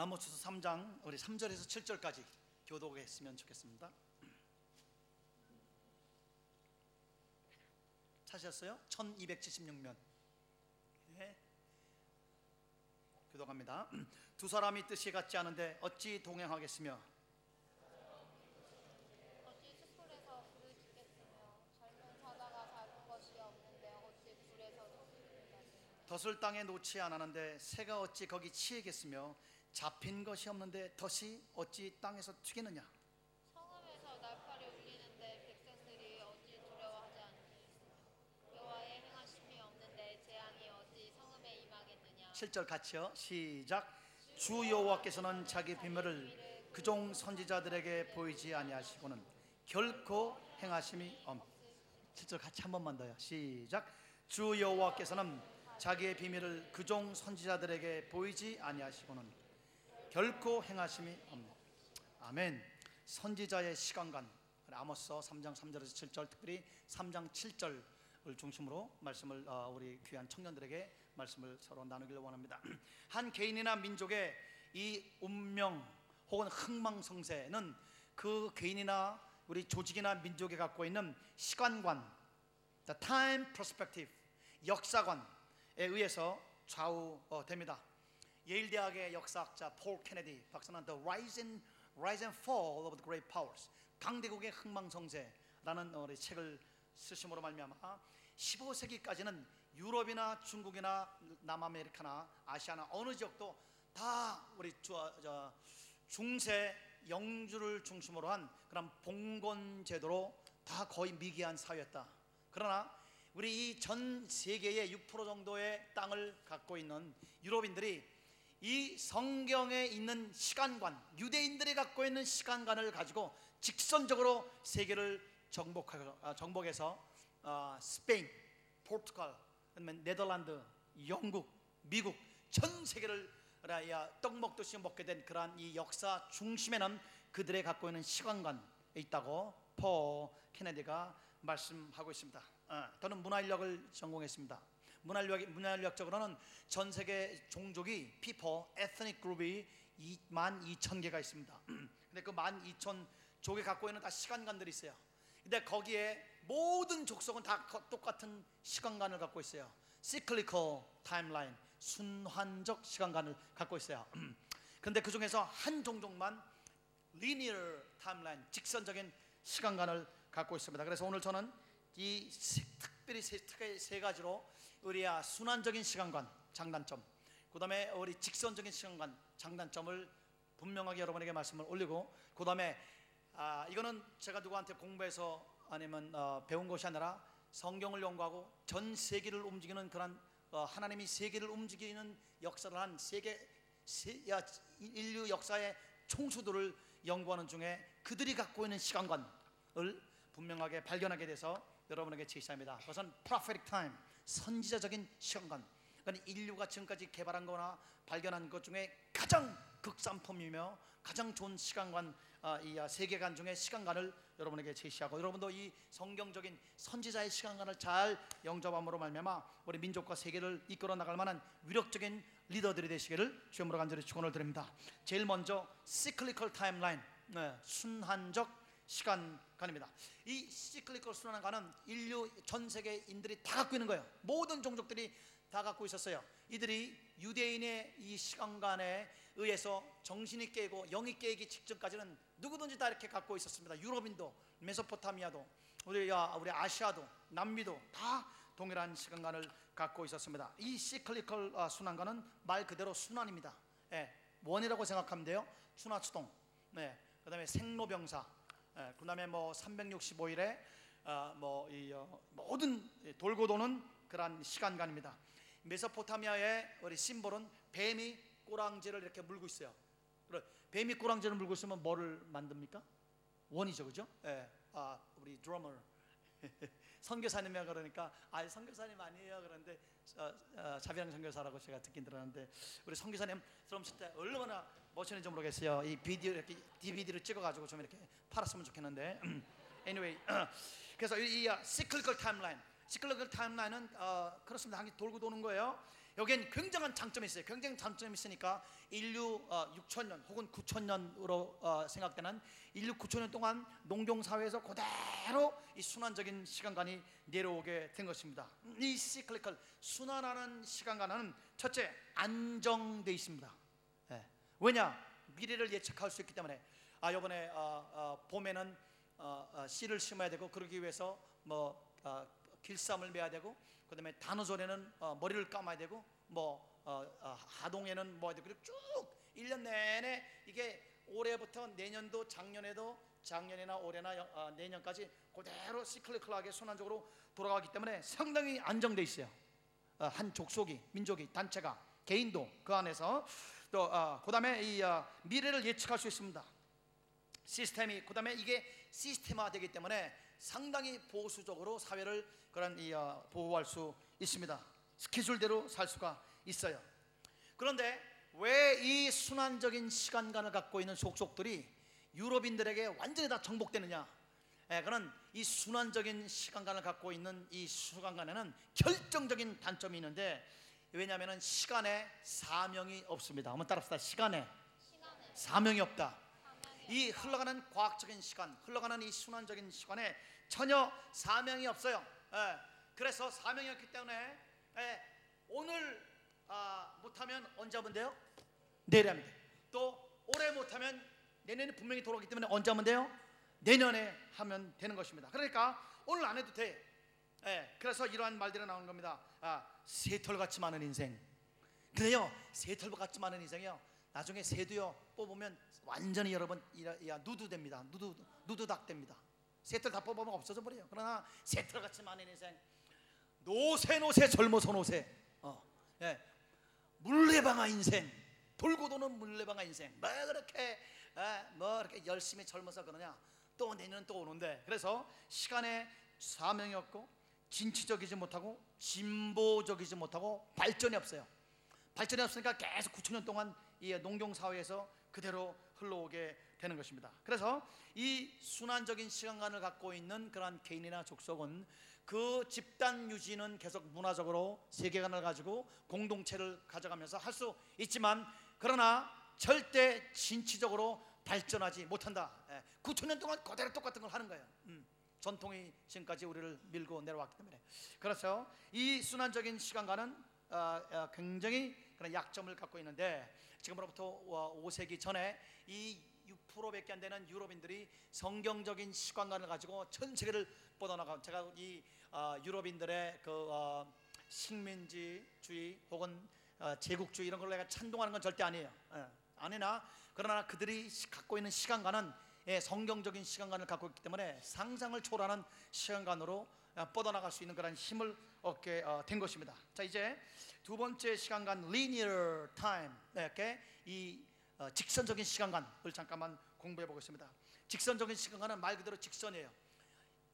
아모스 3장 우리 3절에서 7절까지 교독했으면 좋겠습니다. 찾으셨어요? 1276면. 예. 교독합니다. 두 사람이 뜻이 같지 않은데 어찌 동행하겠으며 덫을 땅에 놓지 않았는데 새가 어찌 거기 치이겠으며 잡힌 것이 없는데 덫이 어찌 땅에서 튀겠느냐? 성읍에서 날파리 울리는데 백성들이 어찌 두려워하지 않느냐? 여호와의 행하심이 없는데 재앙이 어찌 성읍에 임하겠느냐? 7절 같이요. 시작. 주 여호와께서는 자기 비밀을 그종 선지자들에게 보이지 아니하시고는 결코 행하심이 없. 7절 같이 한 번만 더요. 시작. 주 여호와께서는 자기의 비밀을 그종 선지자들에게 보이지 아니하시고는 결코 행하심이 없네 아멘. 선지자의 시간관 아모스 3장 3절에서 7절 특별히 3장 7절을 중심으로 말씀을 어, 우리 귀한 청년들에게 말씀을 서로 나누기를 원합니다. 한 개인이나 민족의 이 운명 혹은 흥망성쇠는 그 개인이나 우리 조직이나 민족이 갖고 있는 시간관 the time perspective 역사관에 의해서 좌우됩니다. 예일 대학의 역사학자 폴 케네디 박사는 The Rise and Rise and Fall of the Great Powers 강대국의 흥망성쇠라는 우리 책을 쓰심으로 말미암아 15세기까지는 유럽이나 중국이나 남아메리카나 아시아나 어느 지역도 다 우리 주, 저, 중세 영주를 중심으로 한 그런 봉건 제도로 다 거의 미개한 사회였다. 그러나 우리 이 전 세계의 6% 정도의 땅을 갖고 있는 유럽인들이 이 성경에 있는 시간관, 유대인들이 갖고 있는 시간관을 가지고 직선적으로 세계를 아, 정복해서 아, 스페인, 포르투갈, 네덜란드, 영국, 미국 전 세계를 야, 떡 먹듯이 먹게 된 그러한 이 역사 중심에는 그들의 갖고 있는 시간관에 있다고 포 케네디가 말씀하고 있습니다. 어, 저는 문화인력을 전공했습니다. 문화인력 문화인력적으로는 전 세계 종족이 피퍼 에스닉 그룹이 2만 2천 개가 있습니다. 근데 그 1만 2천 족이 갖고 있는 다 시간관들이 있어요. 근데 거기에 모든 족속은 다 거- 똑같은 시간관을 갖고 있어요. cyclical timeline, 순환적 시간관을 갖고 있어요. 근데 그 중에서 한 종족만 linear timeline, 직선적인 시간관을 갖고 있습니다. 그래서 오늘 저는 이 세- 특별히 세, 세 가지로 우리야 순환적인 시간관 장단점, 그 다음에 우리 직선적인 시간관 장단점을 분명하게 여러분에게 말씀을 올리고 그 다음에 아, 이거는 제가 누구한테 공부해서 아니면 어, 배운 것이 아니라 성경을 연구하고 전 세계를 움직이는 그런 어, 하나님이 세계를 움직이는 역사를 한 세계 세, 야, 인류 역사의 총수들을 연구하는 중에 그들이 갖고 있는 시간관을 분명하게 발견하게 돼서 여러분에게 제시합니다. 그것은 prophetic time, 선지자적인 시간관. 그러니까 인류가 지금까지 개발한 거나 발견한 것 중에 가장 극산품이며 가장 좋은 시간관, 아, 이 아, 세계관 중에 시간관을 여러분에게 제시하고 여러분도 이 성경적인 선지자의 시간관을 잘 영접함으로 말미암아 우리 민족과 세계를 이끌어 나갈 만한 위력적인 리더들이 되시기를 주님으로 간절히 축원을 드립니다. 제일 먼저 cyclical timeline, 네, 순환적 시간관입니다. 이 시클리컬 순환관은 인류 전 세계인들이 다 갖고 있는 거예요. 모든 종족들이 다 갖고 있었어요. 이들이 유대인의 이 시간관에 의해서 정신이 깨고 영이 깨기 직전까지는 누구든지 다 이렇게 갖고 있었습니다. 유럽인도, 메소포타미아도, 우리 아, 우리 아시아도, 남미도 다 동일한 시간관을 갖고 있었습니다. 이 시클리컬 아, 순환관은 말 그대로 순환입니다. 예, 원이라고 생각하면 돼요. 추나추동. 네. 그다음에 생로병사. 예, 그다음에 뭐 365일에 어, 뭐이 어, 모든 돌고 도는 그러한 시간관입니다. 메소포타미아의 우리 심볼은 뱀이 꼬랑지를 이렇게 물고 있어요. 뱀이 꼬랑지를 물고 있으면 뭐를 만듭니까? 원이죠, 그죠? 예, 아 우리 드러머 선교사님이 그러니까 아 선교사님 아니에요 그런데 어, 어, 자비랑 선교사라고 제가 듣긴 들었는데 우리 선교사님 드럼 칠때 얼마나 멋있는지 모르겠어요 이 비디오 이렇게 DVD를 찍어가지고 좀 이렇게 팔았으면 좋겠는데 anyway 그래서 이, 이 시클리컬 타임라인 시클리컬 타임라인은 어, 그렇습니다 한개 돌고 도는 거예요 여기엔 굉장한 장점이 있어요. 굉장히 장점이 있으니까 인류 어, 6천 년 혹은 9천 년으로 어, 생각되는 인류 9천 년 동안 농경 사회에서 그대로 이 순환적인 시간관이 내려오게 된 것입니다. 이 시클리컬 순환하는 시간관은 첫째 안정돼 있습니다. 예. 왜냐 미래를 예측할 수 있기 때문에 아 이번에 어, 어, 봄에는 어, 어, 씨를 심어야 되고 그러기 위해서 뭐 어, 길쌈을 매야 되고 그다음에 단오전에는 어, 머리를 감아야 되고 뭐 어, 어, 하동에는 뭐 해야 되고 쭉 1년 내내 이게 올해부터 내년도 작년에도 작년이나 올해나 여- 어, 내년까지 그대로 시클리컬하게 순환적으로 돌아가기 때문에 상당히 안정돼 있어요. 어, 한 족속이 민족이 단체가 개인도 그 안에서 또 어, 그다음에 이 어, 미래를 예측할 수 있습니다. 시스템이 그다음에 이게 시스템화되기 때문에 상당히 보수적으로 사회를 그런 이 어, 보호할 수 있습니다. 스케줄대로 살 수가 있어요. 그런데 왜 이 순환적인 시간관을 갖고 있는 속속들이 유럽인들에게 완전히 다 정복되느냐? 예, 그는 이 순환적인 시간관을 갖고 있는 이 시간관에는 결정적인 단점이 있는데 왜냐하면 시간에 사명이 없습니다. 한번 따라합시다. 시간에 시간에 사명이 없다. 이 흘러가는 과학적인 시간, 흘러가는 이 순환적인 시간에 전혀 사명이 없어요. 예, 그래서 사명이 없기 때문에 예, 오늘 아, 못하면 언제 하면 돼요? 내일 하면 돼요. 또 올해 못하면 내년에 분명히 돌아오기 때문에 언제 하면 돼요? 내년에 하면 되는 것입니다. 그러니까 오늘 안 해도 돼. 예, 그래서 이러한 말들이 나오는 겁니다. 아, 새털같이 많은 인생. 근데요, 새털같이 많은 인생이요. 나중에 새도요 뽑으면 완전히 여러분 누드 됩니다. 누드 누드닭 됩니다. 새털 다 뽑으면 없어져 버려요. 그러나 새털같이 많은 인생, 노새 노새 젊어서 노새, 어, 예, 물레방아 인생, 돌고 도는 물레방아 인생. 뭐 그렇게 예, 뭐 이렇게 열심히 젊어서 그러냐? 또 내년 또 오는데 그래서 시간에 사명이 없고 진취적이지 못하고 진보적이지 못하고 발전이 없어요. 발전이 없으니까 계속 9천 년 동안 이 농경 사회에서 그대로 흘러오게 되는 것입니다. 그래서 이 순환적인 시간관을 갖고 있는 그러한 개인이나 족속은 그 집단 유지는 계속 문화적으로 세계관을 가지고 공동체를 가져가면서 할 수 있지만 그러나 절대 진취적으로 발전하지 못한다. 예, 9천 년 동안 그대로 똑같은 걸 하는 거예요. 음, 전통이 지금까지 우리를 밀고 내려왔기 때문에 그래서 이 순환적인 시간과는 어, 어, 굉장히 그런 약점을 갖고 있는데 지금으로부터 어, 5세기 전에 이 6%밖에 안 되는 유럽인들이 성경적인 시간관을 가지고 전 세계를 뻗어나가 제가 이 어, 유럽인들의 그 어, 식민지주의 혹은 어, 제국주의 이런 걸 내가 찬동하는 건 절대 아니에요. 예, 아니나 그러나 그들이 시- 갖고 있는 예, 성경적인 시간관을 갖고 있기 때문에 상상을 초월하는 시간관으로 어, 뻗어나갈 수 있는 그런 힘을 얻게 어, 된 것입니다. 자 이제 두 번째 시간관 linear time 네, 이렇게 이 어, 직선적인 시간관을 잠깐만 공부해 보겠습니다. 직선적인 시간관은 말 그대로 직선이에요.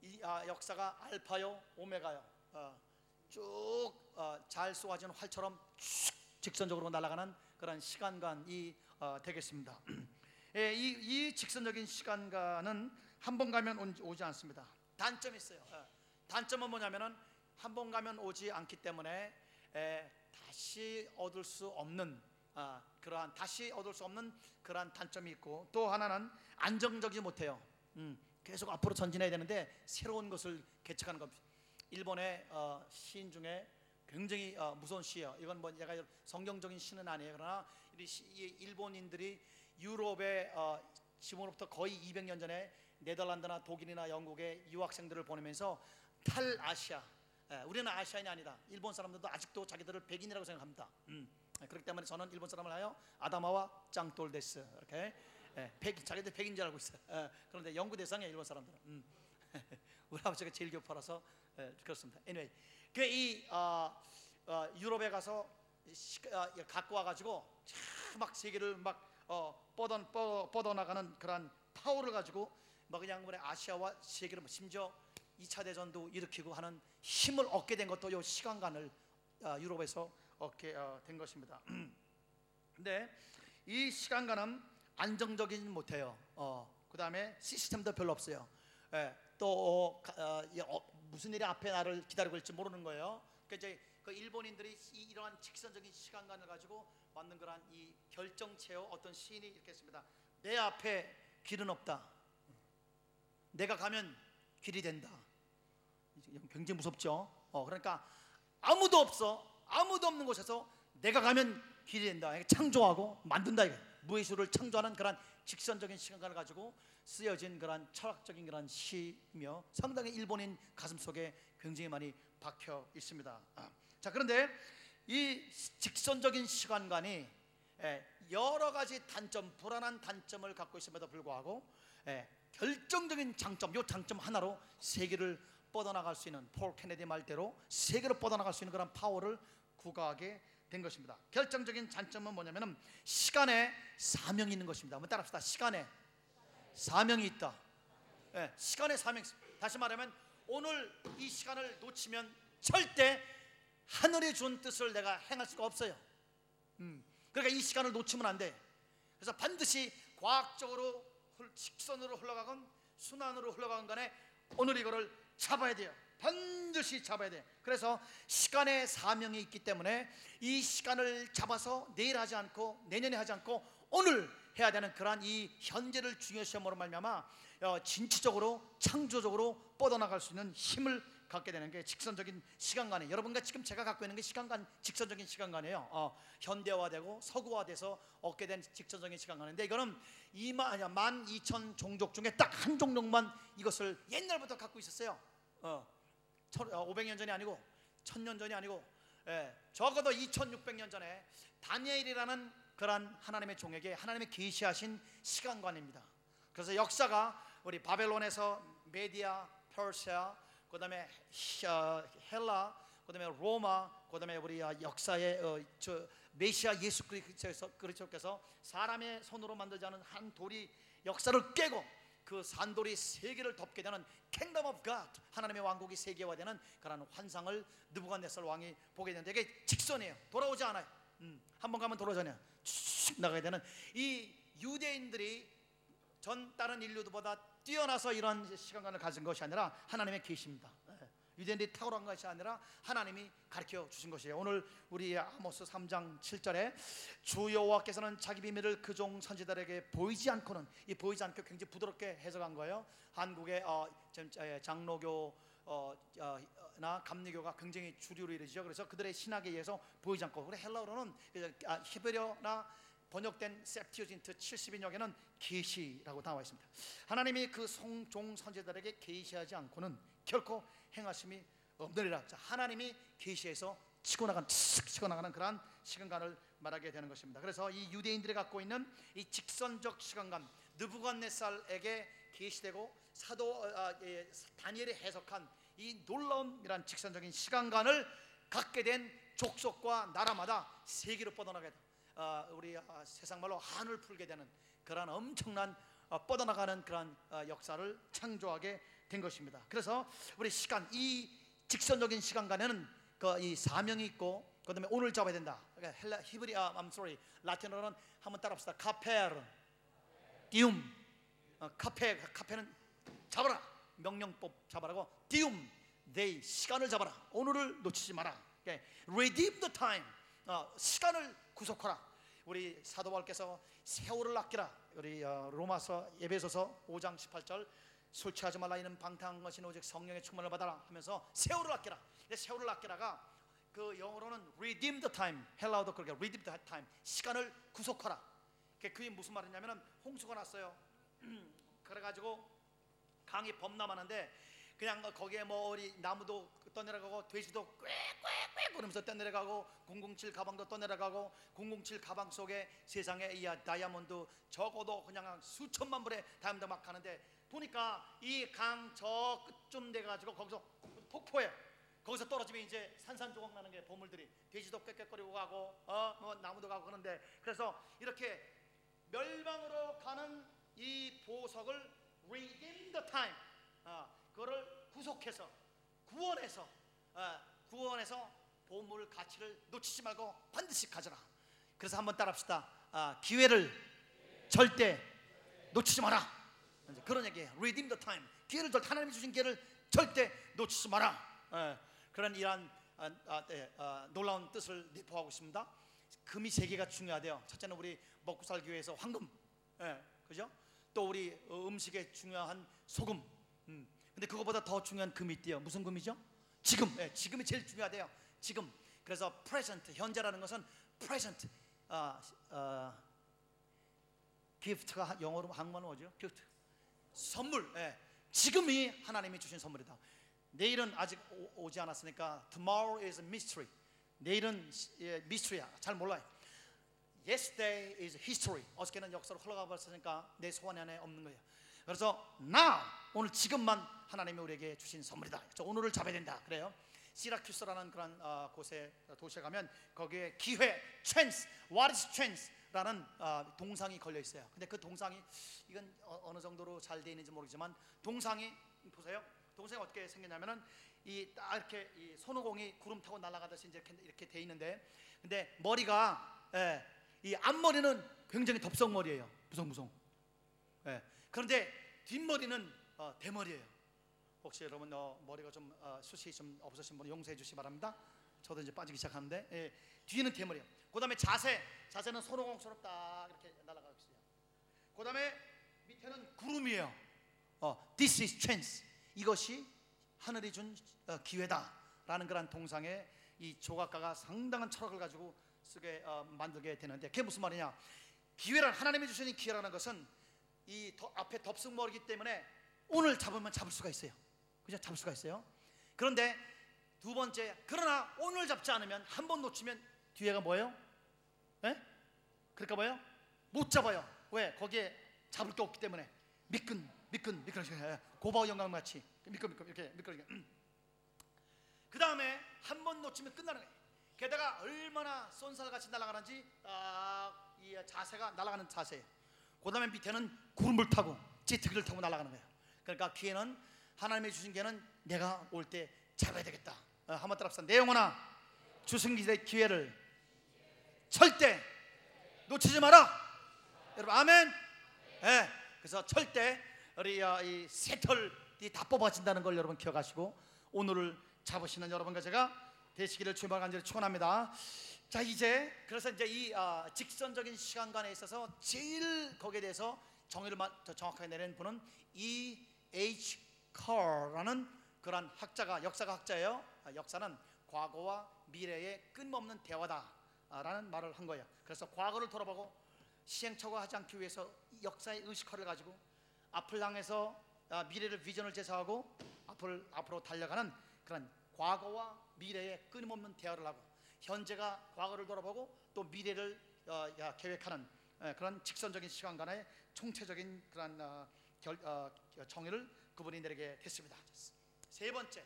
이 아, 역사가 알파요 오메가요. 어, 쭉잘 쏘아진 활처럼 쭉 직선적으로 날아가는 그런 시간관이 어, 되겠습니다. 예, 이, 이 직선적인 시간관은 한번 가면 온- 오지 않습니다. 단점이 있어요. 예, 단점은 뭐냐면은 한 번 가면 오지 않기 때문에 에, 다시 얻을 수 없는 아, 그러한 다시 얻을 수 없는 그러한 단점이 있고 또 하나는 안정적이지 못해요. 음, 계속 앞으로 전진해야 되는데 새로운 것을 개척하는 겁니다. 일본의 어, 시인 중에 굉장히 어, 무서운 시예요. 이건 뭐 제가 성경적인 시는 아니에요. 그러나 이 시- 이 일본인들이 유럽의 어, 지금으로부터 거의 200년 전에 네덜란드나 독일이나 영국의 유학생들을 보내면서 탈아시아 예, 우리는 아시아인이 아니다. 일본 사람들도 아직도 자기들을 백인이라고 생각합니다. 음, 예, 그렇기 때문에 저는 일본 사람을 하여 아다마와 짱돌데스 이렇게 예, 백, 자기들 백인 줄 알고 있어요. 예, 그런데 영구 대상이에요 일본 사람들은. 음. 우리 아버지가 제일 교파라서 예, 그렇습니다. Anyway, 그이 어, 어, 유럽에 가서 시, 어, 갖고 와가지고 참막 세계를 막 어, 뻗어 뻗어, 뻗어 나가는 그런 파워를 가지고 막 그냥 우리 아시아와 세계를 뭐 심지어 2차 대전도 일으키고 하는 힘을 얻게 된 것도 요 시간관을 어, 유럽에서 얻게 어, 된 것입니다. 근데 이 시간관은 안정적이지 못해요. 어, 그 다음에 시스템도 별로 없어요. 예, 또 어, 가- 어, 이, 어, 무슨 일이 앞에 나를 기다리고 있을지 모르는 거예요. 그러니까 이제 그 일본인들이 이, 이러한 직선적인 시간관을 가지고 만든 그러한 이 결정체어 어떤 시인이 이렇게 했습니다. 내 앞에 길은 없다. 내가 가면 길이 된다. 굉장히 무섭죠. 어, 그러니까 아무도 없어. 아무도 없는 곳에서 내가 가면 길이 된다. 창조하고 만든다. 무의수를 창조하는 그런 직선적인 시간을 가지고 쓰여진 그런 철학적인 그런 시며 상당히 일본인 가슴 속에 굉장히 많이 박혀 있습니다. 아. 자 그런데 이 직선적인 시간관이 예, 여러 가지 단점, 불안한 단점을 갖고 있음에도 불구하고 예, 결정적인 장점, 요 장점 하나로 세계를 뻗어나갈 수 있는 폴 케네디 말대로 세계로 뻗어나갈 수 있는 그런 파워를 구가하게 된 것입니다. 결정적인 장점은 뭐냐면은 시간에 사명이 있는 것입니다. 한번 따라합시다. 시간에 사명이 있다. 예, 시간에 사명. 다시 말하면 오늘 이 시간을 놓치면 절대 하늘이 준 뜻을 내가 행할 수가 없어요. 음, 그러니까 이 시간을 놓치면 안 돼. 그래서 반드시 과학적으로 직선으로 흘러가건 순환으로 흘러가건 간에 오늘 이거를 잡아야 돼요. 반드시 잡아야 돼. 그래서 시간의 사명이 있기 때문에 이 시간을 잡아서 내일 하지 않고 내년에 하지 않고 오늘 해야 되는 그러한 이 현재를 중요시함으로 말미암아 어, 진취적으로 창조적으로 뻗어나갈 수 있는 힘을 갖게 되는 게 직선적인 시간관이 여러분과 지금 제가 갖고 있는 게 시간관 직선적인 시간관이에요. 어, 현대화되고 서구화돼서 얻게 된 직선적인 시간관인데 이거는 2만 만 2천 종족 중에 딱 한 종족만 이것을 옛날부터 갖고 있었어요. 어, 500년 전이 아니고 1000년 전이 아니고 예, 적어도 2600년 전에 다니엘이라는 그런 하나님의 종에게 하나님의 계시하신 시간관입니다. 그래서 역사가 우리 바벨론에서 메디아, 퍼시아, 그 다음에 헬라, 그 다음에 로마, 그 다음에 우리 역사의 어, 저 메시아 예수 그리스도께서 사람의 손으로 만들지 않은 한 돌이 역사를 깨고 그 산돌이 세계를 덮게 되는 Kingdom of God 하나님의 왕국이 세계화되는 그런 환상을 느부갓네살 왕이 보게 되는데 이게 직선이에요. 돌아오지 않아요. 음, 한번 가면 돌아오잖아요. 쭉 나가야 되는 이 유대인들이 전 다른 인류들보다 뛰어나서 이런 시간관을 가진 것이 아니라 하나님의 계시입니다. 예. 유대인들이 탁월한 것이 아니라 하나님이 가르쳐 주신 것이에요. 오늘 우리 아모스 3장 7절에 주 여호와께서는 자기 비밀을 그 종 선지자들에게 보이지 않고는 이 보이지 않고 굉장히 부드럽게 해석한 거예요. 한국의 어, 장로교 어, 어, 나 감리교가 굉장히 주류로 이르죠. 그래서 그들의 신학에 의해서 보이지 않고 그래 헬라어로는 아, 히브리어나 번역된 셉티오진트 70인역에는 계시라고 나와 있습니다. 하나님이 그 성종 선지자들에게 계시하지 않고는 결코 행하심이 없느니라. 자, 하나님이 계시해서 치고 나간 치고 나가는 그러한 시간관을 말하게 되는 것입니다. 그래서 이 유대인들이 갖고 있는 이 직선적 시간관 느부갓네살에게 계시되고 사도 어, 아, 예, 다니엘이 해석한 이 놀라움이란 직선적인 시간관을 갖게 된 족속과 나라마다 세계로 뻗어나게 돼. 어, 우리 어, 세상 말로 한을 풀게 되는 그런 엄청난 어, 뻗어나가는 어, 역사를 창조하게 된 것입니다. 그래서 우리 시간 이 직선적인 시간관에는 그 이 사명이 있고 그다음에 오늘 잡아야 된다. 그러니까 헬라 히브리 아, I'm sorry 라틴어로는 한번 따라합시다. carpe diem 어, carpe carpe는 잡아라 명령법 잡아라고 diem day 시간을 잡아라 오늘을 놓치지 마라. 그러니까 redeem the time 어, 시간을 구속하라. 우리 사도 바울께서 세월을 아끼라. 우리 어, 로마서 예배소서 5장 18절 술 취하지 말라 이는 방탕한 것이 오직 성령의 충만을 받아라 하면서 세월을 아끼라. 세월을 아끼라가 그 영어로는 redeem the time 헬라어도 그렇게 redeem the time 시간을 구속하라. 그게 무슨 말이냐면은 홍수가 났어요. 그래가지고 강이 범람하는데 그냥 거기에 뭐 우리 나무도 떠내려가고 돼지도 꽥꽥꽥 그러면서 떠내려가고 007 가방도 떠내려가고 007 가방 속에 세상에 이 다이아몬드 적어도 그냥 수천만 불의 다이아몬드 막 가는데 보니까 이 강 저 끝쯤 돼 가지고 거기서 폭포에 거기서 떨어지면 이제 산산조각 나는 게 보물들이 돼지도 꽥꽥거리고 가고 어 뭐 나무도 가고 그러는데 그래서 이렇게 멸망으로 가는 이 보석을 redeem the time. 어, 그거를 구속해서 구원해서 어, 구원해서 보물 가치를 놓치지 말고 반드시 가져라. 그래서 한번 따라합시다. 아, 기회를 절대 놓치지 마라. 그런 얘기예요. Redeem the time. 기회를 절 하나님이 주신 기회를 절대 놓치지 마라. 예, 그런 이러한 아, 아, 네, 아, 놀라운 뜻을 내포하고 있습니다. 금이 세 개가 중요하대요. 첫째는 우리 먹고 살기 위해서 황금, 예, 그죠? 또 우리 어, 음식에 중요한 소금. 음. 근데 그거보다 더 중요한 금이 있대요. 무슨 금이죠? 지금, 예, 지금이 제일 중요하대요. 지금. 그래서 present 현재라는 것은 present. 아, 아, gift가 영어로 한국말로 뭐죠? gift. 선물. 예. 지금이 하나님이 주신 선물이다. 내일은 아직 오, 지 않았으니까 tomorrow is a mystery. 내일은 예, 미스터리야. 잘 몰라요. Yesterday is history. 어저께는 역사로 흘러가 버렸으니까 내 소원 안에 없는 거예요. 그래서 now 오늘 지금만 하나님이 우리에게 주신 선물이다. 그래서 오늘을 잡아야 된다. 그래요. 시라큐스라는 그런 어, 곳에 도시에 가면 거기에 기회, chance, what is chance라는 어, 동상이 걸려 있어요. 근데 그 동상이 이건 어, 느 정도로 잘 돼 있는지 모르지만 동상이 보세요. 동상이 어떻게 생겼냐면은 이 딱 이렇게 이 손오공이 구름 타고 날아가듯이 이렇게 이렇게 돼 있는데 근데 머리가 예, 이 앞머리는 굉장히 덥석머리예요. 무성무성. 예. 그런데 뒷머리는 어, 대머리예요. 혹시 여러분 어, 머리가 좀 어, 숱이 좀 없으신 분 용서해 주시기 바랍니다. 저도 이제 빠지기 시작하는데 예, 뒤에는 대머리예요. 그다음에 자세, 자세는 손오공처럼 딱 이렇게 날아가고 있어요. 그다음에 밑에는 구름이에요. 어, this is chance. 이것이 하늘이 준 어, 기회다라는 그런 동상에 이 조각가가 상당한 철학을 가지고 쓰게 어, 만들게 되는데 그게 무슨 말이냐? 기회란 하나님이 주신 기회라는 것은 이 더, 앞에 덥석머리기 때문에 오늘 잡으면 잡을 수가 있어요. 그죠? 잡을 수가 있어요. 그런데 두 번째 그러나 오늘 잡지 않으면 한 번 놓치면 뒤에가 뭐예요? 예? 그럴까 봐요? 못 잡아요. 왜? 거기에 잡을 게 없기 때문에 미끈 미끈 미끈 고바우 영광 같이 미끈 미끈 이렇게 미끈 그 다음에 한 번 놓치면 끝나는 거예요. 게다가 얼마나 쏜살같이 날아가는지 아, 이 자세가 날아가는 자세예요. 그 다음에 밑에는 구름을 타고 제트기를 타고 날아가는 거예요. 그러니까 기회는 하나님이 주신 기회는 내가 올 때 잡아야 되겠다. 어, 한번 따라 합시다. 내 영혼아 주신 기회를 절대 놓치지 마라. 여러분 아멘. 예. 네, 그래서 절대 우리 어, 이 새털이 다 뽑아진다는 걸 여러분 기억하시고 오늘을 잡으시는 여러분과 제가 되시기를 주님과 간절히 축원합니다. 자 이제 그래서 이제 이 어, 직선적인 시간관에 있어서 제일 거기에 대해서 정의를 정확하게 내린 분은 E. H. Carr라는 그런 학자가 역사가 학자예요. 아, 역사는 과거와 미래의 끊임없는 대화다라는 말을 한 거예요. 그래서 과거를 돌아보고 시행착오하지 않기 위해서 역사의 의식화를 가지고 앞을 향해서 아, 미래를 비전을 제시하고 앞을 앞으로 달려가는 그런 과거와 미래의 끊임없는 대화를 하고 현재가 과거를 돌아보고 또 미래를 어, 계획하는 그런 직선적인 시간 간의 총체적인 그런 어, 결, 어, 정의를 그분이 내리게 됐습니다. 세 번째,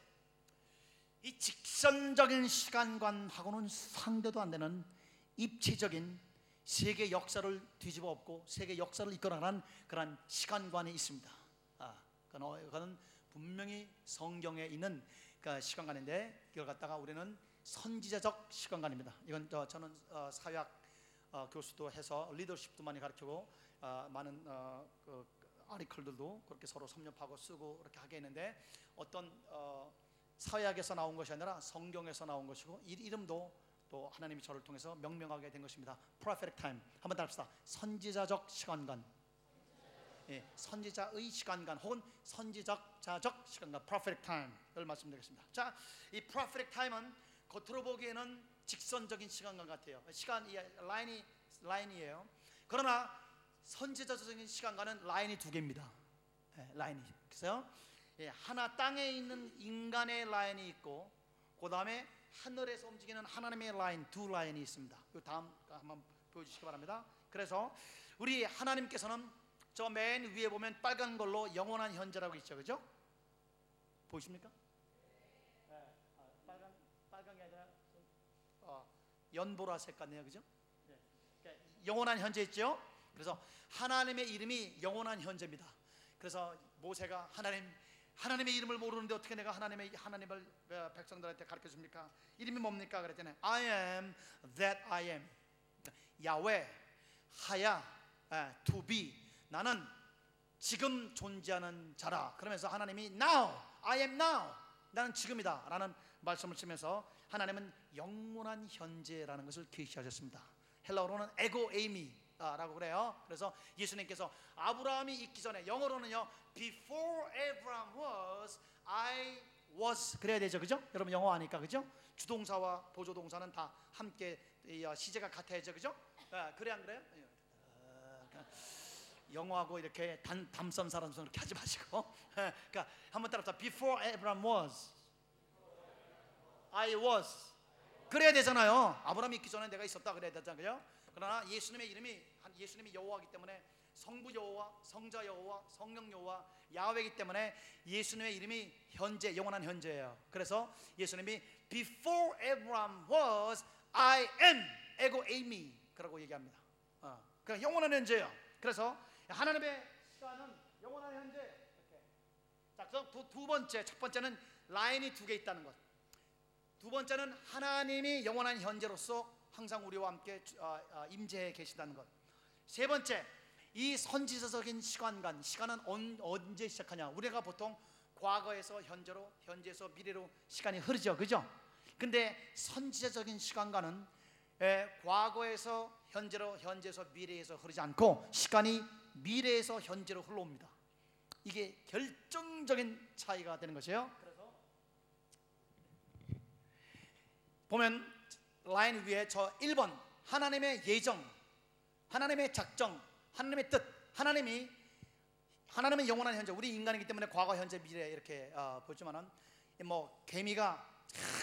이 직선적인 시간관하고는 상대도 안 되는 입체적인 세계 역사를 뒤집어 엎고 세계 역사를 이끌어가는 그런 시간관이 있습니다. 아, 그거는 분명히 성경에 있는 그 시간관인데 이걸 갖다가 우리는 선지자적 시간관입니다. 이건 저, 저는 어, 사회학 어, 교수도 해서 리더십도 많이 가르치고 어, 많은 어, 그 아리클들도 그렇게 서로 섭렵하고 쓰고 이렇게 하게 했는데 어떤 어, 사회학에서 나온 것이 아니라 성경에서 나온 것이고 이 이름도 또 하나님이 저를 통해서 명명하게 된 것입니다. Prophetic time 한번 따라합시다. 선지자적 시간관. 예, 선지자의 시간관 혹은 선지자적 시간관 prophetic time을 말씀드리겠습니다. 자, 이 prophetic time은 겉으로 보기에는 직선적인 시간관 같아요. 시간 이 라인이 라인이에요. 그러나 선지자적인 시간과는 라인이 두 개입니다. 예, 라인이. 그래서 예, 하나 땅에 있는 인간의 라인이 있고 그 다음에 하늘에서 움직이는 하나님의 라인 두 라인이 있습니다. 이 다음 한번 보여주시기 바랍니다. 그래서 우리 하나님께서는 저 맨 위에 보면 빨간 걸로 영원한 현재라고 있죠, 그죠? 보이십니까? 네, 아, 빨간 빨간 게 아니라 어, 연보라색 같네요, 그죠? 네. 그러니까 영원한 현재 있죠. 그래서 하나님의 이름이 영원한 현재입니다. 그래서 모세가 하나님 하나님의 이름을 모르는데 어떻게 내가 하나님의 하나님을 어, 백성들한테 가르쳐 줍니까? 이름이 뭡니까? 그랬더니 I am that I am. 야외 하야 to be 나는 지금 존재하는 자라. 그러면서 하나님이 now I am now 나는 지금이다라는 말씀을 쓰면서 하나님은 영원한 현재라는 것을 계시하셨습니다. 헬라어로는 에고 에이미라고 그래요. 그래서 예수님께서 아브라함이 있기 전에 영어로는요 before Abraham was I was 그래야 되죠, 그죠? 여러분 영어 아니까 그죠? 주동사와 보조 동사는 다 함께 이, 어, 시제가 같아야죠, 그죠? 아, 그래 안 그래요? 예. 아, 영어하고 이렇게 단, 담선 사람처럼 이렇게 하지 마시고 예, 그러니까 한번 따라서 Before Abraham was I was. 그래야 되잖아요. 아브라함이 있기 전에 내가 있었다 그래야 되잖아요. 그러나 예수님의 이름이 한- 예수님이 여호와이기 때문에 성부 여호와 성자 여호와 성령 여호와 야훼이기 때문에 예수님의 이름이 현재 영원한 현재예요. 그래서 예수님이 Before Abraham was I am 에고 에이미 그라고 얘기합니다. 어, 그러니까 영원한 현재예요. 그래서 하나님의 시간은 영원한 현재. 이렇게. 자, 그래서 두, 두 번째 첫 번째는 라인이 두 개 있다는 것. 두 번째는 하나님이 영원한 현재로서 항상 우리와 함께 주- 아, 아, 임재해 계시다는 것. 세 번째 이 선지서적인 시간관 시간은 언, 언제 시작하냐? 우리가 보통 과거에서 현재로 현재에서 미래로 시간이 흐르죠, 그죠? 근데 선지자적인 시간관은 에, 과거에서 현재로 현재에서 미래에서 흐르지 않고 시간이 미래에서 현재로 흘러옵니다. 이게 결정적인 차이가 되는 것이에요. 그래서 보면 라인 위에 저 1번 하나님의 예정, 하나님의 작정, 하나님의 뜻, 하나님이 하나님은 영원한 현재, 우리 인간이기 때문에 과거, 현재, 미래 이렇게 어, 보지만은 뭐 개미가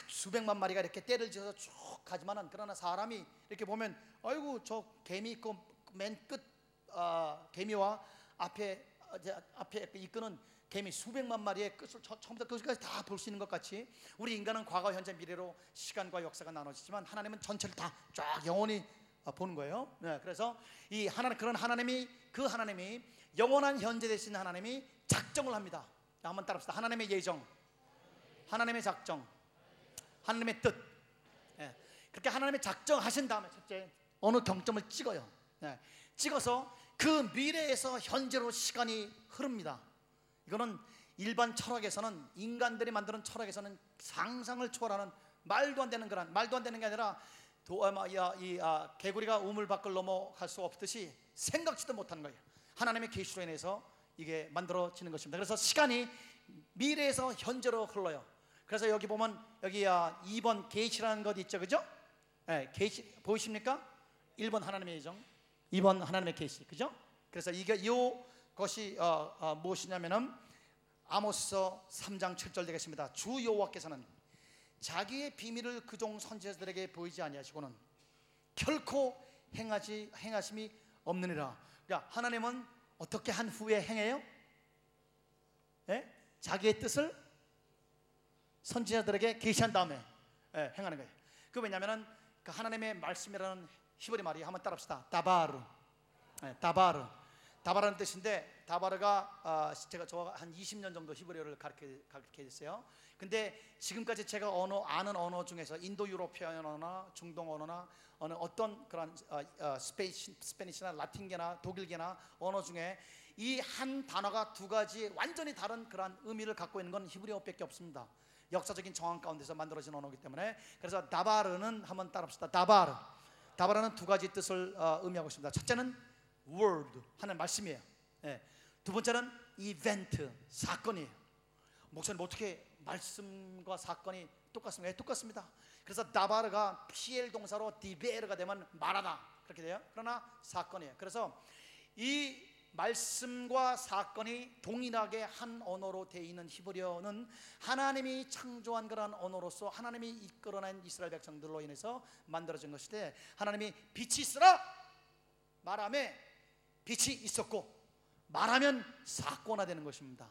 수백만 마리가 이렇게 때를 지어서 쭉 가지만은 그러나 사람이 이렇게 보면 아이고 저 개미 있고 맨끝 어, 개미와 앞에 어, 앞에 이끄는 개미 수백만 마리의 끝을 처- 처음부터 끝까지 다 볼 수 있는 것 같이 우리 인간은 과거, 현재, 미래로 시간과 역사가 나눠지지만 하나님은 전체를 다 쫙 영원히 어, 보는 거예요. 네, 그래서 이 하나님 그런 하나님이 그 하나님이 영원한 현재 되신 하나님이 작정을 합니다. 자, 한번 따라합시다. 하나님의 예정, 하나님의 작정, 하나님의 뜻. 예, 그렇게 하나님의 작정하신 다음에 첫째 어느 경점을 찍어요. 예, 찍어서 그 미래에서 현재로 시간이 흐릅니다. 이거는 일반 철학에서는 인간들이 만드는 철학에서는 상상을 초월하는 말도 안 되는 그런 말도 안 되는 게 아니라 도, 아, 마, 야, 이 아, 개구리가 우물 밖을 넘어갈 수 없듯이 생각지도 못한 거예요. 하나님의 계시로 인해서 이게 만들어지는 것입니다. 그래서 시간이 미래에서 현재로 흘러요. 그래서 여기 보면 여기 아, 2번 계시라는 것 있죠, 그죠? 예, 계시 보이십니까? 1번 하나님의 예정, 2번 하나님의 계시, 그죠? 그래서 이게 요 것이 어, 어, 무엇이냐면은 아모스서 3장 7절 되겠습니다. 주 여호와께서는 자기의 비밀을 그종 선지자들에게 보이지 아니하시고는 결코 행하지 행하심이 없느니라. 야 하나님은 어떻게 한 후에 행해요? 예? 자기의 뜻을 선지자들에게 계시한 다음에 예, 행하는 거예요. 그 왜냐하면은 그 하나님의 말씀이라는 히브리 말이 한번 따라합시다. 다바르, 예, 다바르, 다바라는 뜻인데 다바르가 아, 제가 저한 20년 정도 히브리어를 가르쳐 가르쳐했어요. 근데 지금까지 제가 언어 아는 언어 중에서 인도 유로피안 언어나 중동 언어나 어느 어떤 그런 어, 어, 스페이시, 스페니시나 라틴계나 독일계나 언어 중에 이 한 단어가 두 가지 완전히 다른 그런 의미를 갖고 있는 건 히브리어밖에 없습니다. 역사적인 정황 가운데서 만들어진 언어이기 때문에 그래서 다바르는 한번 따라합시다. 다바르. 다바르는 두 가지 뜻을 어, 의미하고 있습니다. 첫째는 word 하는 말씀이에요. 예. 두 번째는 이벤트 사건이에요. 목사님 어떻게 말씀과 사건이 똑같습니까? 예, 똑같습니다. 그래서 다바르가 PL 동사로 디베르가 되면 말하다 그렇게 돼요. 그러나 사건이에요. 그래서 이 말씀과 사건이 동일하게 한 언어로 되어 있는 히브리어는 하나님이 창조한 그런 언어로서 하나님이 이끌어낸 이스라엘 백성들로 인해서 만들어진 것인데 하나님이 빛이 있으라 말함에 빛이 있었고 말하면 사건화되는 것입니다.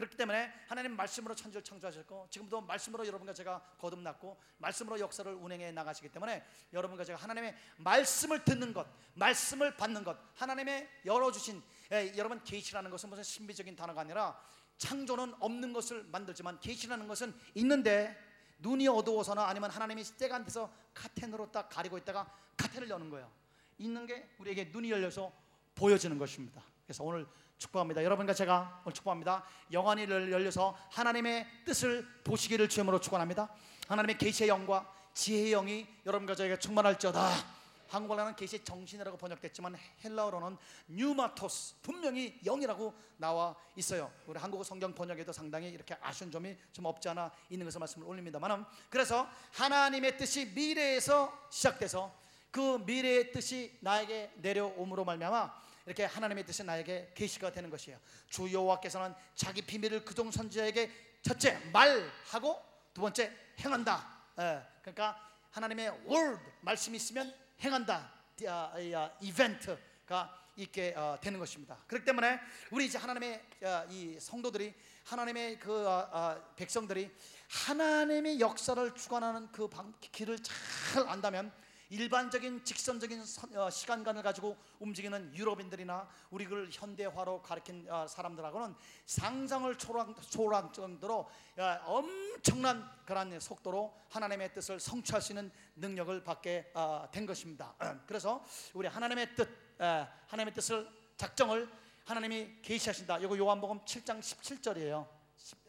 그렇기 때문에 하나님 말씀으로 천지를 창조하셨고 지금도 말씀으로 여러분과 제가 거듭났고 말씀으로 역사를 운행해 나가시기 때문에 여러분과 제가 하나님의 말씀을 듣는 것, 말씀을 받는 것, 하나님의 열어주신 예, 여러분 계시라는 것은 무슨 신비적인 단어가 아니라 창조는 없는 것을 만들지만 계시라는 것은 있는데 눈이 어두워서나 아니면 하나님이 때가 안 돼서 카텐으로 딱 가리고 있다가 카텐을 여는 거예요. 있는 게 우리에게 눈이 열려서 보여지는 것입니다. 그래서 오늘 축복합니다. 여러분과 제가 오늘 축복합니다. 영안이 열- 열려서 하나님의 뜻을 보시기를 주님으로 축원합니다. 하나님의 계시의 영과 지혜의 영이 여러분과 저에게 충만할지어다. 한국어로는 계시 정신이라고 번역됐지만 헬라어로는 뉴마토스 분명히 영이라고 나와 있어요. 우리 한국어 성경 번역에도 상당히 이렇게 아쉬운 점이 좀 없지 않아 있는 것을 말씀을 올립니다만은 그래서 하나님의 뜻이 미래에서 시작돼서 그 미래의 뜻이 나에게 내려옴으로 말미암아 이렇게 하나님의 뜻이 나에게 계시가 되는 것이에요. 주 여호와께서는 자기 비밀을 그종 선지자에게 첫째 말하고 두 번째 행한다. 예, 그러니까 하나님의 word 말씀이 있으면 행한다. 디- 아, 이, 아, 이벤트가 있게 어, 되는 것입니다. 그렇기 때문에 우리 이제 하나님의 어, 이 성도들이 하나님의 그 어, 어, 백성들이 하나님의 역사를 주관하는 그 방, 길을 잘 안다면 일반적인 직선적인 선- 어, 시간관을 가지고 움직이는 유럽인들이나 우리 그 현대화로 가르친 어, 사람들하고는 상상을 초월한, 정도로 어, 엄청난 그런 속도로 하나님의 뜻을 성취할 수 있는 능력을 받게 어, 된 것입니다. 그래서 우리 하나님의 뜻, 에, 하나님의 뜻을 작정을 하나님이 계시하신다. 이거 요한복음 7장 17절이에요.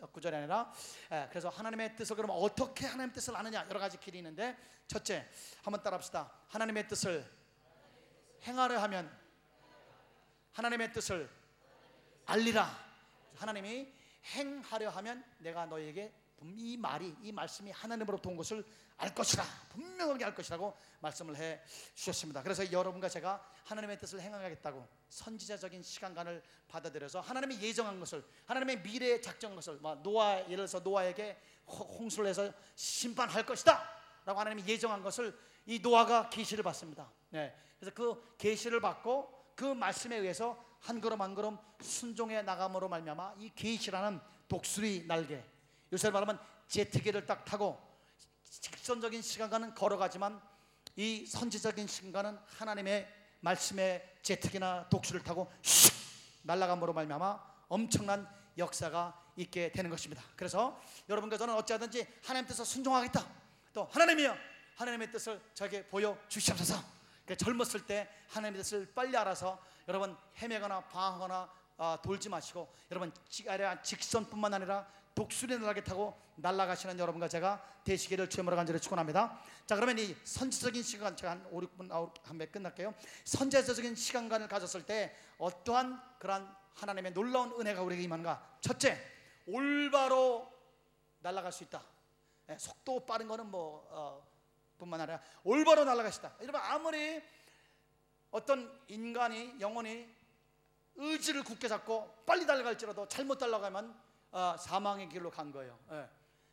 9절이 아니라 에, 그래서 하나님의 뜻을 그러면 어떻게 하나님의 뜻을 아느냐 여러 가지 길이 있는데 첫째 한번 따라합시다. 하나님의 뜻을 행하려 하면 하나님의 뜻을 알리라. 하나님이 행하려 하면 내가 너에게 이 말이 이 말씀이 하나님으로부터 온 것을 알 것이라 분명하게 알 것이라고 말씀을 해 주셨습니다. 그래서 여러분과 제가 하나님의 뜻을 행하겠다고 선지자적인 시간관을 받아들여서 하나님이 예정한 것을 하나님의 미래에 작정한 것을 뭐 노아 예를 들어서 노아에게 홍- 홍수를 해서 심판할 것이다라고 하나님이 예정한 것을 이 노아가 계시를 받습니다. 네. 그래서 그 계시를 받고 그 말씀에 의해서 한 걸음 한 걸음 순종해 나감으로 말미암아 이 계시라는 독수리 날개 요새 말하면 제트기를 딱 타고 직선적인 시간과는 걸어가지만 이 선지적인 시간과는 하나님의 말씀의 제트기나 독수리를 타고 슉 날아감으로 말미암아 엄청난 역사가 있게 되는 것입니다. 그래서 여러분과 저는 어찌하든지 하나님 뜻을 순종하겠다. 또 하나님이여 하나님의 뜻을 저에게 보여 주시옵소서. 그러니까 젊었을 때 하나님의 뜻을 빨리 알아서 여러분 헤매거나 방황하거나 아, 돌지 마시고 여러분 직선뿐만 아니라 독수리 날개 타고 날아가시는 여러분과 제가 되시기를 주님으로 간절히 축원합니다. 자 그러면 이 선지적인 시간 제가 한 5, 6분 한번 끝날게요. 선지자적인 시간관을 가졌을 때 어떠한 그러한 하나님의 놀라운 은혜가 우리에게 임하는가? 첫째 올바로 날아갈 수 있다. 예, 속도 빠른 거는 뭐 어, 뿐만 아니라 올바로 날아가시다. 여러분 아무리 어떤 인간이 영혼이 의지를 굳게 잡고 빨리 달려갈지라도 잘못 달려가면 어, 사망의 길로 간 거예요. 예.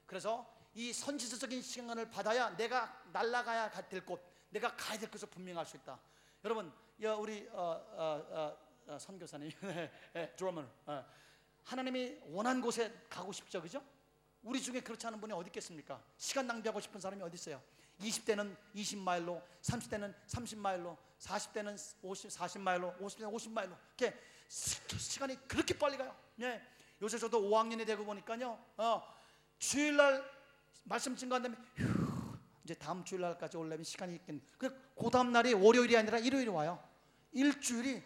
그래서 이 선지자적인 시간을 받아야 내가 날아가야 될 곳, 내가 가야 될 곳을 분명할 수 있다. 여러분, 여, 우리 어, 어, 어, 어, 선교사님, 예, 드러머, 어, 하나님이 원한 곳에 가고 싶죠, 그죠? 우리 중에 그렇지 않은 분이 어디 있겠습니까? 시간 낭비하고 싶은 사람이 어디 있어요? 20대는 20마일로, 30대는 30마일로, 40대는 50, 40마일로, 50대는 50마일로. 이렇게 시- 시간이 그렇게 빨리 가요. 예. 요새 저도 5학년이 되고 보니까요. 어, 주일날 말씀 증거한 다음에 휴, 이제 다음 주일날까지 올려면 시간이 있겠네. 그, 그 다음 날이 월요일이 아니라 일요일이 와요. 일주일이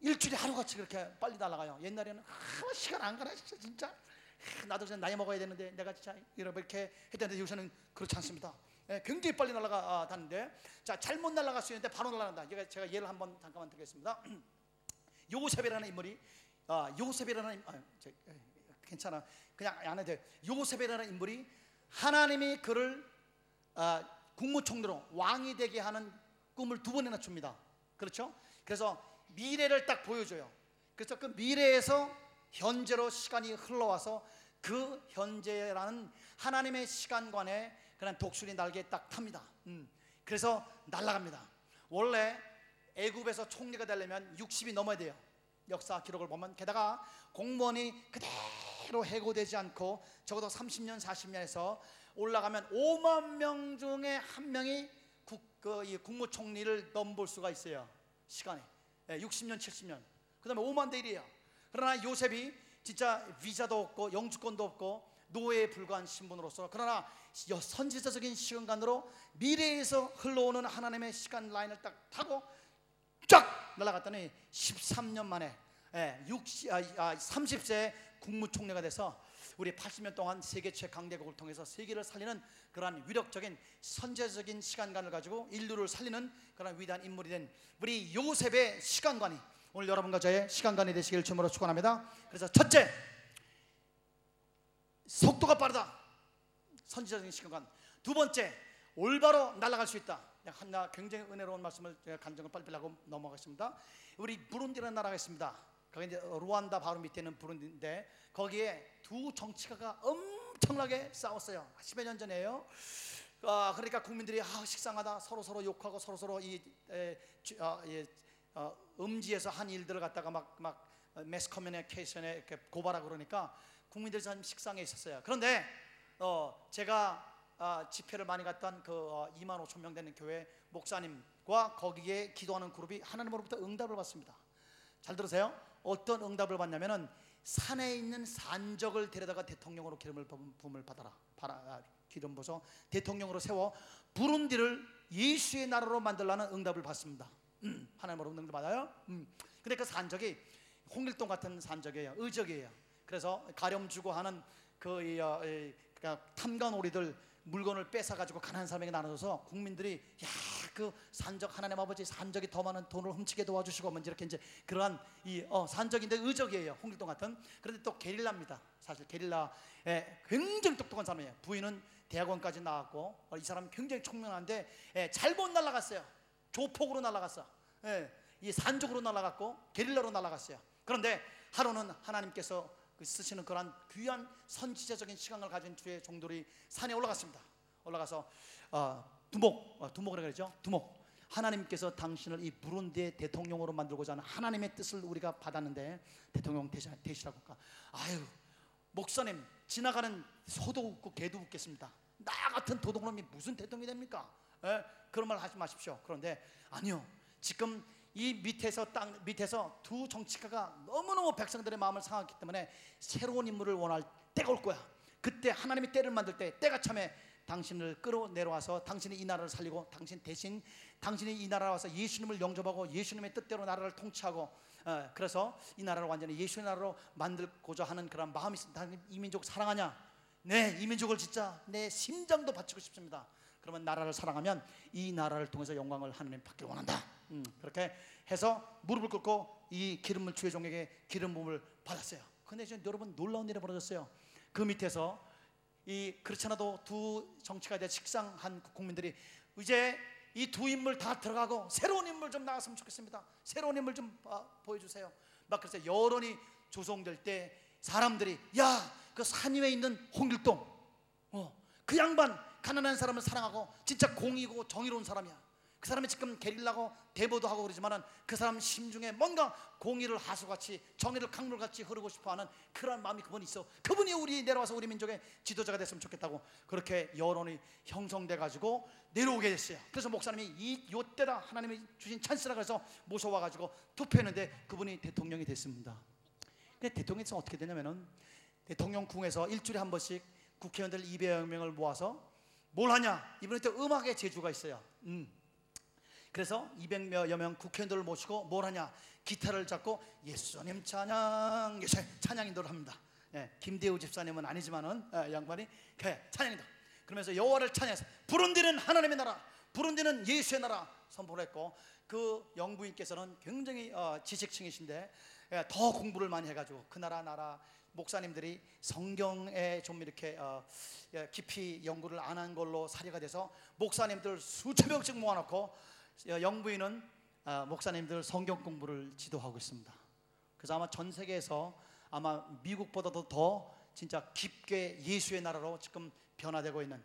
일주일이 하루같이 그렇게 빨리 날아가요. 옛날에는 아, 시간 안 가나 진짜 진짜 아, 나도 이제 나이 먹어야 되는데 내가 진짜 이렇게 했는데 요새는 그렇지 않습니다. 예, 굉장히 빨리 날아가는데 자 잘못 날아갈 수 있는데 바로 날아간다. 제가 제가 예를 한번 잠깐만 드리겠습니다. 요셉이라는 인물이 아, 요셉이라는 인- 아, 저, 에, 괜찮아 그냥 안 해도 돼. 요셉이라는 인물이 하나님이 그를 아, 국무총리로 왕이 되게 하는 꿈을 두 번이나 줍니다. 그렇죠? 그래서 미래를 딱 보여줘요. 그래서 그 미래에서 현재로 시간이 흘러와서 그 현재라는 하나님의 시간관에 그런 독수리 날개에 딱 탑니다. 음. 그래서 날아갑니다. 원래 애굽에서 총리가 되려면 60이 넘어야 돼요. 역사 기록을 보면 게다가 공무원이 그대로 해고되지 않고 적어도 30년 40년에서 올라가면 5만 명 중에 한 명이 국, 그, 이 국무총리를 넘볼 수가 있어요. 시간에 예, 60년 70년 그 다음에 5만 대 1이에요. 그러나 요셉이 진짜 비자도 없고 영주권도 없고 노예에 불과한 신분으로서 그러나 여- 선지자적인 시간관으로 미래에서 흘러오는 하나님의 시간 라인을 딱 타고 쫙 날아갔더니 13년 만에 예, 60, 아, 아, 30세 국무총리가 돼서 우리 80년 동안 세계 최강대국을 통해서 세계를 살리는 그러한 위력적인 선제적인 시간관을 가지고 인류를 살리는 그런 위대한 인물이 된 우리 요셉의 시간관이 오늘 여러분과 저의 시간관이 되시길 주님으로 축원합니다. 그래서 첫째 속도가 빠르다. 선지자적인 시간관. 두 번째 올바로 날아갈 수 있다. 하나 굉장히 은혜로운 말씀을 간증을 빨리빨리 하고 넘어가겠습니다. 우리 부룬디라는 나라가 있습니다. 거기 이제 루안다 바로 밑에 있는 부룬디인데 거기에 두 정치가가 엄청나게 싸웠어요. 10여 년 전에요. 아, 그러니까 국민들이 아, 식상하다 서로 서로 욕하고 서로 서로 이 에, 주- 아, 예, 어, 음지에서 한 일들을 갖다가 막 막 매스 커뮤니케이션에 이렇게 고발하고 그러니까 국민들이 참 식상해 있었어요. 그런데 어, 제가 아, 집회를 많이 갔던 그 어, 2만 5천 명 되는 교회 목사님과 거기에 기도하는 그룹이 하나님으로부터 응답을 받습니다. 잘 들으세요. 어떤 응답을 받냐면은 산에 있는 산적을 데려다가 대통령으로 기름을 부음- 부음을 받아라. 받아, 아, 기름 부어서 대통령으로 세워 부룬디를 예수의 나라로 만들라는 응답을 받습니다. 음, 하나님으로 응답을 받아요. 음. 근데 그 산적이 홍길동 같은 산적이에요. 의적이에요. 그래서 가렴 주고 하는 그 이, 어, 이, 그러니까 탐관오리들 물건을 뺏어 가지고 가난한 사람에게 나눠줘서 국민들이 야 그 산적 하나님 아버지 산적이 더 많은 돈을 훔치게 도와주시고 뭐 이렇게 이제 그러한 이 어, 산적인데 의적이에요. 홍길동 같은. 그런데 또 게릴라입니다. 사실 게릴라에 굉장히 똑똑한 사람이에요. 부인은 대학원까지 나왔고 어, 이 사람은 굉장히 총명한데 예, 잘못 날아갔어요. 조폭으로 날아갔어. 예, 이 산적으로 날아갔고 게릴라로 날아갔어요. 그런데 하루는 하나님께서 그 쓰시는 그러한 귀한 선지자적인 시간을 가진 주의 종들이 산에 올라갔습니다. 올라가서 어, 두목, 어, 두목이라 그러죠. 두목. 하나님께서 당신을 이 부룬디의 대통령으로 만들고자 하는 하나님의 뜻을 우리가 받았는데 대통령 되시, 되시라고 할까? 아유 목사님 지나가는 소도 웃고 개도 웃겠습니다. 나 같은 도둑놈이 무슨 대통령이 됩니까? 예? 그런 말 하지 마십시오. 그런데 아니요. 지금 이 밑에서 땅 밑에서 두 정치가가 너무너무 백성들의 마음을 상하기 때문에 새로운 인물을 원할 때가 올 거야. 그때 하나님이 때를 만들 때 때가 참에 당신을 끌어내려와서 당신이 이 나라를 살리고 당신 대신 당신이 이 나라에 와서 예수님을 영접하고 예수님의 뜻대로 나라를 통치하고 어, 그래서 이 나라를 완전히 예수의 나라로 만들고자 하는 그런 마음이 있습니다. 당신 이 민족 사랑하냐? 네, 이 민족을 진짜 내 심장도 바치고 싶습니다. 그러면 나라를 사랑하면 이 나라를 통해서 영광을 하나님 받기 원한다. 음, 그렇게 해서 무릎을 꿇고 이 기름을 주의 종에게 기름 부음을 받았어요. 근데 이제 여러분 놀라운 일이 벌어졌어요. 그 밑에서 이 그렇잖아도 두 정치가 돼 식상한 국민들이 이제 이 두 인물 다 들어가고 새로운 인물 좀 나왔으면 좋겠습니다. 새로운 인물 좀 아, 보여주세요. 막 그래서 여론이 조성될 때 사람들이 야 그 산 위에 있는 홍길동 어, 그 양반 가난한 사람을 사랑하고 진짜 공이고 정의로운 사람이야. 그 사람이 지금 게릴라고 대보도 하고 그러지만은 그 사람 심중에 뭔가 공의를 하수같이 정의를 강물같이 흐르고 싶어하는 그런 마음이 그분이 있어. 그분이 우리 내려와서 우리 민족의 지도자가 됐으면 좋겠다고 그렇게 여론이 형성돼 가지고 내려오게 됐어요. 그래서 목사님이 이 요때다 하나님이 주신 찬스라 그래서 모셔와 가지고 투표했는데 그분이 대통령이 됐습니다. 근데 대통령이 돼서 어떻게 되냐면은 대통령 궁에서 일주일에 한 번씩 국회의원들 200여 명을 모아서 뭘 하냐? 이번에 또 음악의 재주가 있어요. 음. 그래서 200여 명 국회의원들을 모시고 뭘 하냐? 기타를 잡고 예수님 찬양, 찬양 인도를 합니다. 예, 김대우 집사님은 아니지만은 예, 양반이 그 찬양 인도. 그러면서 여호와를 찬양해서 부른디는 하나님의 나라, 부른디는 예수의 나라 선포를 했고 그 영부인께서는 굉장히 어, 지식층이신데 예, 더 공부를 많이 해가지고 그 나라 나라 목사님들이 성경에 좀 이렇게 어, 예, 깊이 연구를 안 한 걸로 사례가 돼서 목사님들 수천 명씩 모아놓고 어, 영부인은 어, 목사님들 성경 공부를 지도하고 있습니다. 그래서 아마 전 세계에서 아마 미국보다도 더 진짜 깊게 예수의 나라로 지금 변화되고 있는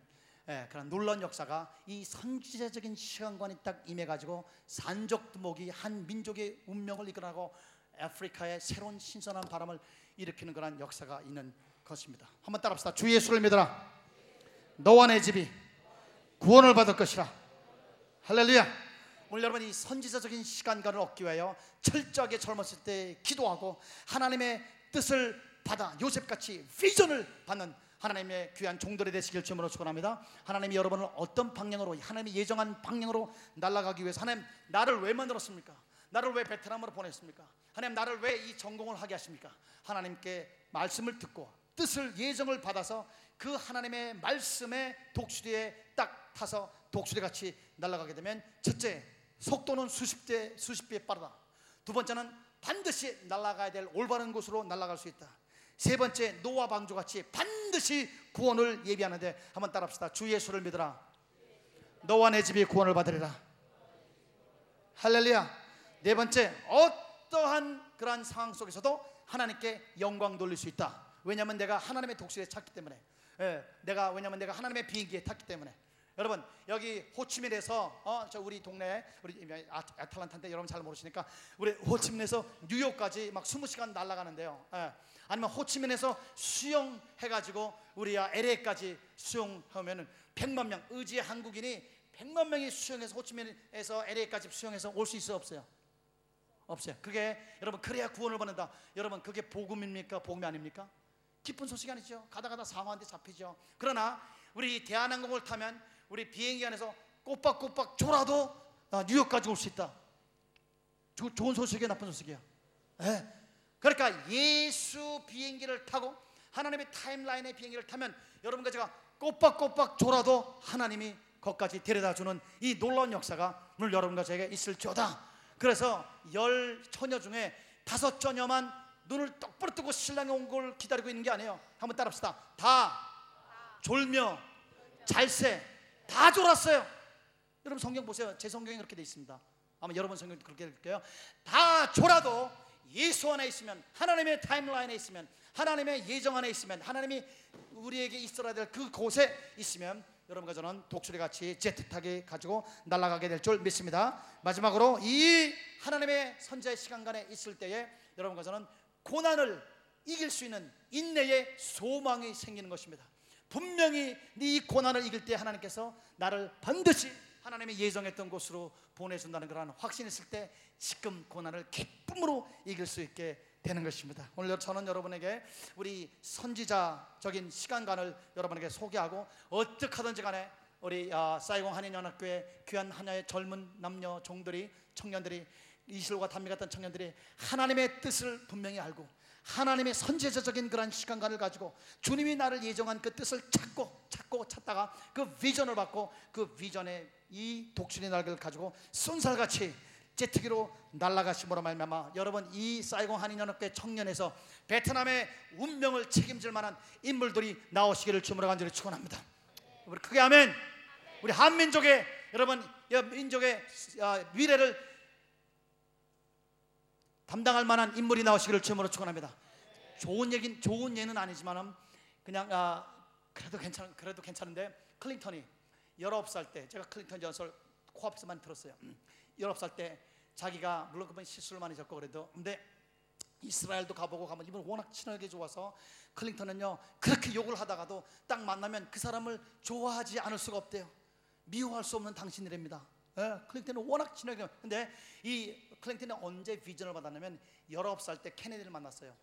예, 그런 놀라운 역사가 이 선지자적인 시간관이 딱 임해가지고 산적 두목이 한 민족의 운명을 이끌어가고 아프리카의 새로운 신선한 바람을 일으키는 그런 역사가 있는 것입니다. 한번 따라합시다. 주 예수를 믿어라. 너와 내 집이 구원을 받을 것이라. 할렐루야. 오늘 여러분 이 선지자적인 시간관을 얻기 위하여 철저하게 젊었을 때 기도하고 하나님의 뜻을 받아 요셉같이 비전을 받는 하나님의 귀한 종들이 되시길 주님으로 축원합니다. 하나님이 여러분을 어떤 방향으로 하나님이 예정한 방향으로 날아가기 위해서 하나님 나를 왜 만들었습니까? 나를 왜 베트남으로 보냈습니까? 하나님 나를 왜 이 전공을 하게 하십니까? 하나님께 말씀을 듣고 뜻을 예정을 받아서 그 하나님의 말씀에 독수리에 딱 타서 독수리 같이 날아가게 되면 첫째 속도는 수십 대 수십 배 빠르다. 두 번째는 반드시 날아가야 될 올바른 곳으로 날아갈 수 있다. 세 번째 노아 방주 같이 반드시 구원을 예비하는데 한번 따라합시다. 주 예수를 믿으라. 너와 내 집이 구원을 받으리라. 할렐루야. 네 번째 어떠한 그러한 상황 속에서도 하나님께 영광 돌릴 수 있다. 왜냐하면 내가 하나님의 독수리에 찼기 때문에. 예, 내가 왜냐하면 내가 하나님의 비행기에 탔기 때문에. 여러분 여기 호치민에서 어, 저 우리 동네 우리 아- 아틀란타인데 여러분 잘 모르시니까 우리 호치민에서 뉴욕까지 막 20시간 날아가는데요. 예. 아니면 호치민에서 수영해가지고 우리 아, LA까지 수영하면은 100만 명 의지 한국인이 100만 명이 수영해서 호치민에서 LA까지 수영해서 올 수 있어 없어요? 없어요. 그게 여러분 그래야 구원을 받는다. 여러분 그게 복음입니까? 복음이 아닙니까? 기쁜 소식이 아니죠. 가다 가다 사망한테 잡히죠. 그러나 우리 대한항공을 타면 우리 비행기 안에서 꼬박꼬박 졸아도 아, 뉴욕까지 올 수 있다. 조- 좋은 소식이야, 나쁜 소식이야. 예. 그러니까 예수 비행기를 타고 하나님의 타임라인의 비행기를 타면 여러분과 제가 꼬박꼬박 졸아도 하나님이 거기까지 데려다 주는 이 놀라운 역사가 오늘 여러분과 제게 있을지어다. 그래서 열 처녀 중에 다섯 처녀만 눈을 똑바로 뜨고 신랑이 온 걸 기다리고 있는 게 아니에요. 한번 따라합시다. 다 졸며 잘새 다 졸았어요. 여러분 성경 보세요. 제 성경에 그렇게 돼 있습니다. 아마 여러분 성경도 그렇게 될 거예요. 다 졸아도 예수 안에 있으면 하나님의 타임라인에 있으면 하나님의 예정 안에 있으면 하나님이 우리에게 있어야 될 그 곳에 있으면 여러분과 저는 독수리 같이 타기 가지고 날아가게 될 줄 믿습니다. 마지막으로 이 하나님의 선자의 시간간에 있을 때에 여러분과 저는 고난을 이길 수 있는 인내의 소망이 생기는 것입니다. 분명히 네 고난을 이길 때 하나님께서 나를 반드시 하나님의 예정했던 곳으로 보내준다는 확신이 있을 때 지금 고난을 기쁨으로 이길 수 있게 되는 것입니다. 오늘 저는 여러분에게 우리 선지자적인 시간관을 여러분에게 소개하고 어떻게 하든지 간에 우리 아, 사이공 한인연합교회 귀한 하나의 젊은 남녀 종들이 청년들이 이슬과 담미 같은 청년들이 하나님의 뜻을 분명히 알고 하나님의 선제자적인 그런 시간관을 가지고 주님이 나를 예정한 그 뜻을 찾고 찾고 찾다가 그 비전을 받고 그 비전에 이 독수리 날개를 가지고 쏜살같이 제트기로 날아가심으로 말미암아 여러분 이 사이공 한인연합회 청년에서 베트남의 운명을 책임질 만한 인물들이 나오시기를 주문을 간절히 축원합니다. 우리 크게 아멘. 우리 한민족의 여러분 이 민족의 아, 미래를 담당할 만한 인물이 나오시기를 주님으로 축원합니다. 좋은 얘긴 좋은 예는 아니지만은 그냥 아, 그래도 괜찮 그래도 괜찮은데 클린턴이 19살 때 제가 클린턴 전설 코앞에서만 들었어요. 음, 19살 때 자기가 물론 그분 실수를 많이 했고 그래도 근데 이스라엘도 가보고 가면 이분 워낙 친하게 좋아서 클린턴은요 그렇게 욕을 하다가도 딱 만나면 그 사람을 좋아하지 않을 수가 없대요. 미워할 수 없는 당신이랍니다. 예, 클린턴은 워낙 친하게 근데 이 클린턴이 언제 비전을 받았냐면 19살 때 케네디를 만났어요.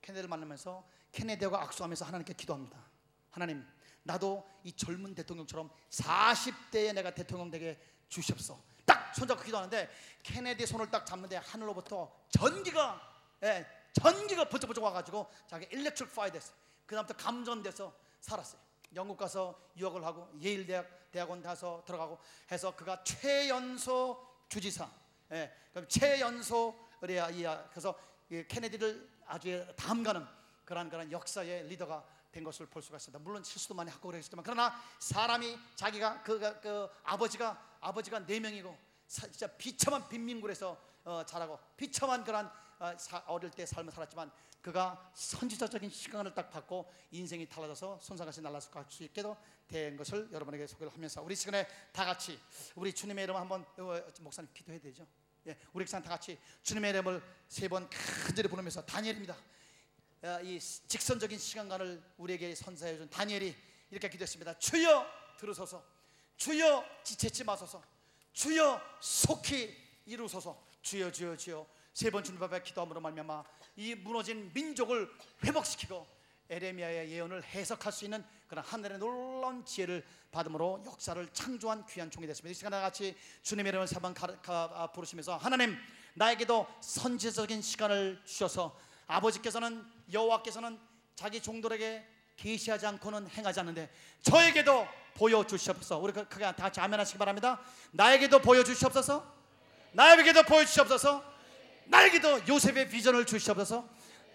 케네디를 만나면서 케네디하고 악수하면서 하나님께 기도합니다. 하나님, 나도 이 젊은 대통령처럼 40대에 내가 대통령 되게 주시옵소. 딱 손잡고 기도하는데 케네디 손을 딱 잡는데 하늘로부터 전기가 예, 전기가 번쩍번쩍 와가지고 자기 일렉트릭 파이 됐어. 그 다음부터 감전돼서 살았어요. 영국 가서 유학을 하고 예일 대학 대학원 가서 들어가고 해서 그가 최연소 주지사, 예, 그럼 최연소 우리 이 그래서 이 케네디를 아주 다음가는 그런 그런 역사의 리더가 된 것을 볼 수가 있습니다. 물론 실수도 많이 하고 그랬지만 그러나 사람이 자기가 그, 그, 그 아버지가 아버지가 네 명이고 사- 진짜 비참한 빈민굴에서 어, 자라고 비참한 그런 어릴 때 삶을 살았지만 그가 선지자적인 시간을 딱 받고 인생이 달라져서 손상같이 날아서 갈수 있게도 된 것을 여러분에게 소개를 하면서 우리 시간에 다 같이 우리 주님의 이름 한번 어, 목사님 기도해야 되죠. 예, 우리 시간 다 같이 주님의 이름을 세 번 간절히 부르면서 다니엘입니다. 어, 이 직선적인 시간관을 우리에게 선사해 준 다니엘이 이렇게 기도했습니다. 주여 들으소서. 주여 지체치 마소서. 주여 속히 이루소서. 주여 주여 주여 세 번 주님 앞에 기도함으로 말미암아 이 무너진 민족을 회복시키고 에레미야의 예언을 해석할 수 있는 그런 하늘의 놀라운 지혜를 받음으로 역사를 창조한 귀한 종이 됐습니다. 이 시간에 같이 주님의 이름을 세번 아, 부르시면서 하나님 나에게도 선지적인 시간을 주셔서 아버지께서는 여호와께서는 자기 종들에게 계시하지 않고는 행하지 않는데 저에게도 보여 주시옵소서. 우리 그- 그게 다 같이 아멘하시기 바랍니다. 나에게도 보여 주시옵소서. 나에게도 보여 주시옵소서. 나에게도 요셉의 비전을 주시옵소서.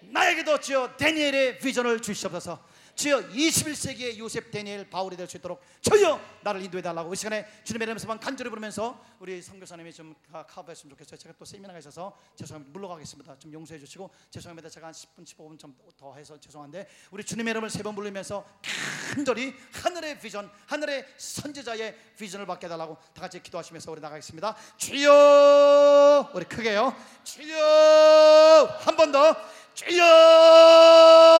나에게도 주여 다니엘의 비전을 주시옵소서. 주여 21세기의 요셉 다니엘 바울이 될 수 있도록 주여 나를 인도해 달라고 이 시간에 주님의 이름에서만 간절히 부르면서 우리 선교사님이 좀 카- 카버했으면 좋겠어요. 제가 또 세미나가 있어서 죄송합니다. 물러가겠습니다. 좀 용서해 주시고 죄송합니다. 제가 한 10분 15분 좀 더 해서 죄송한데 우리 주님의 이름을 세번 부르면서 간절히 하늘의 비전, 하늘의 선지자의 비전을 받게 해달라고 다 같이 기도하시면서 우리 나가겠습니다. 주여 우리 크게요. 주여 한 번 더 주여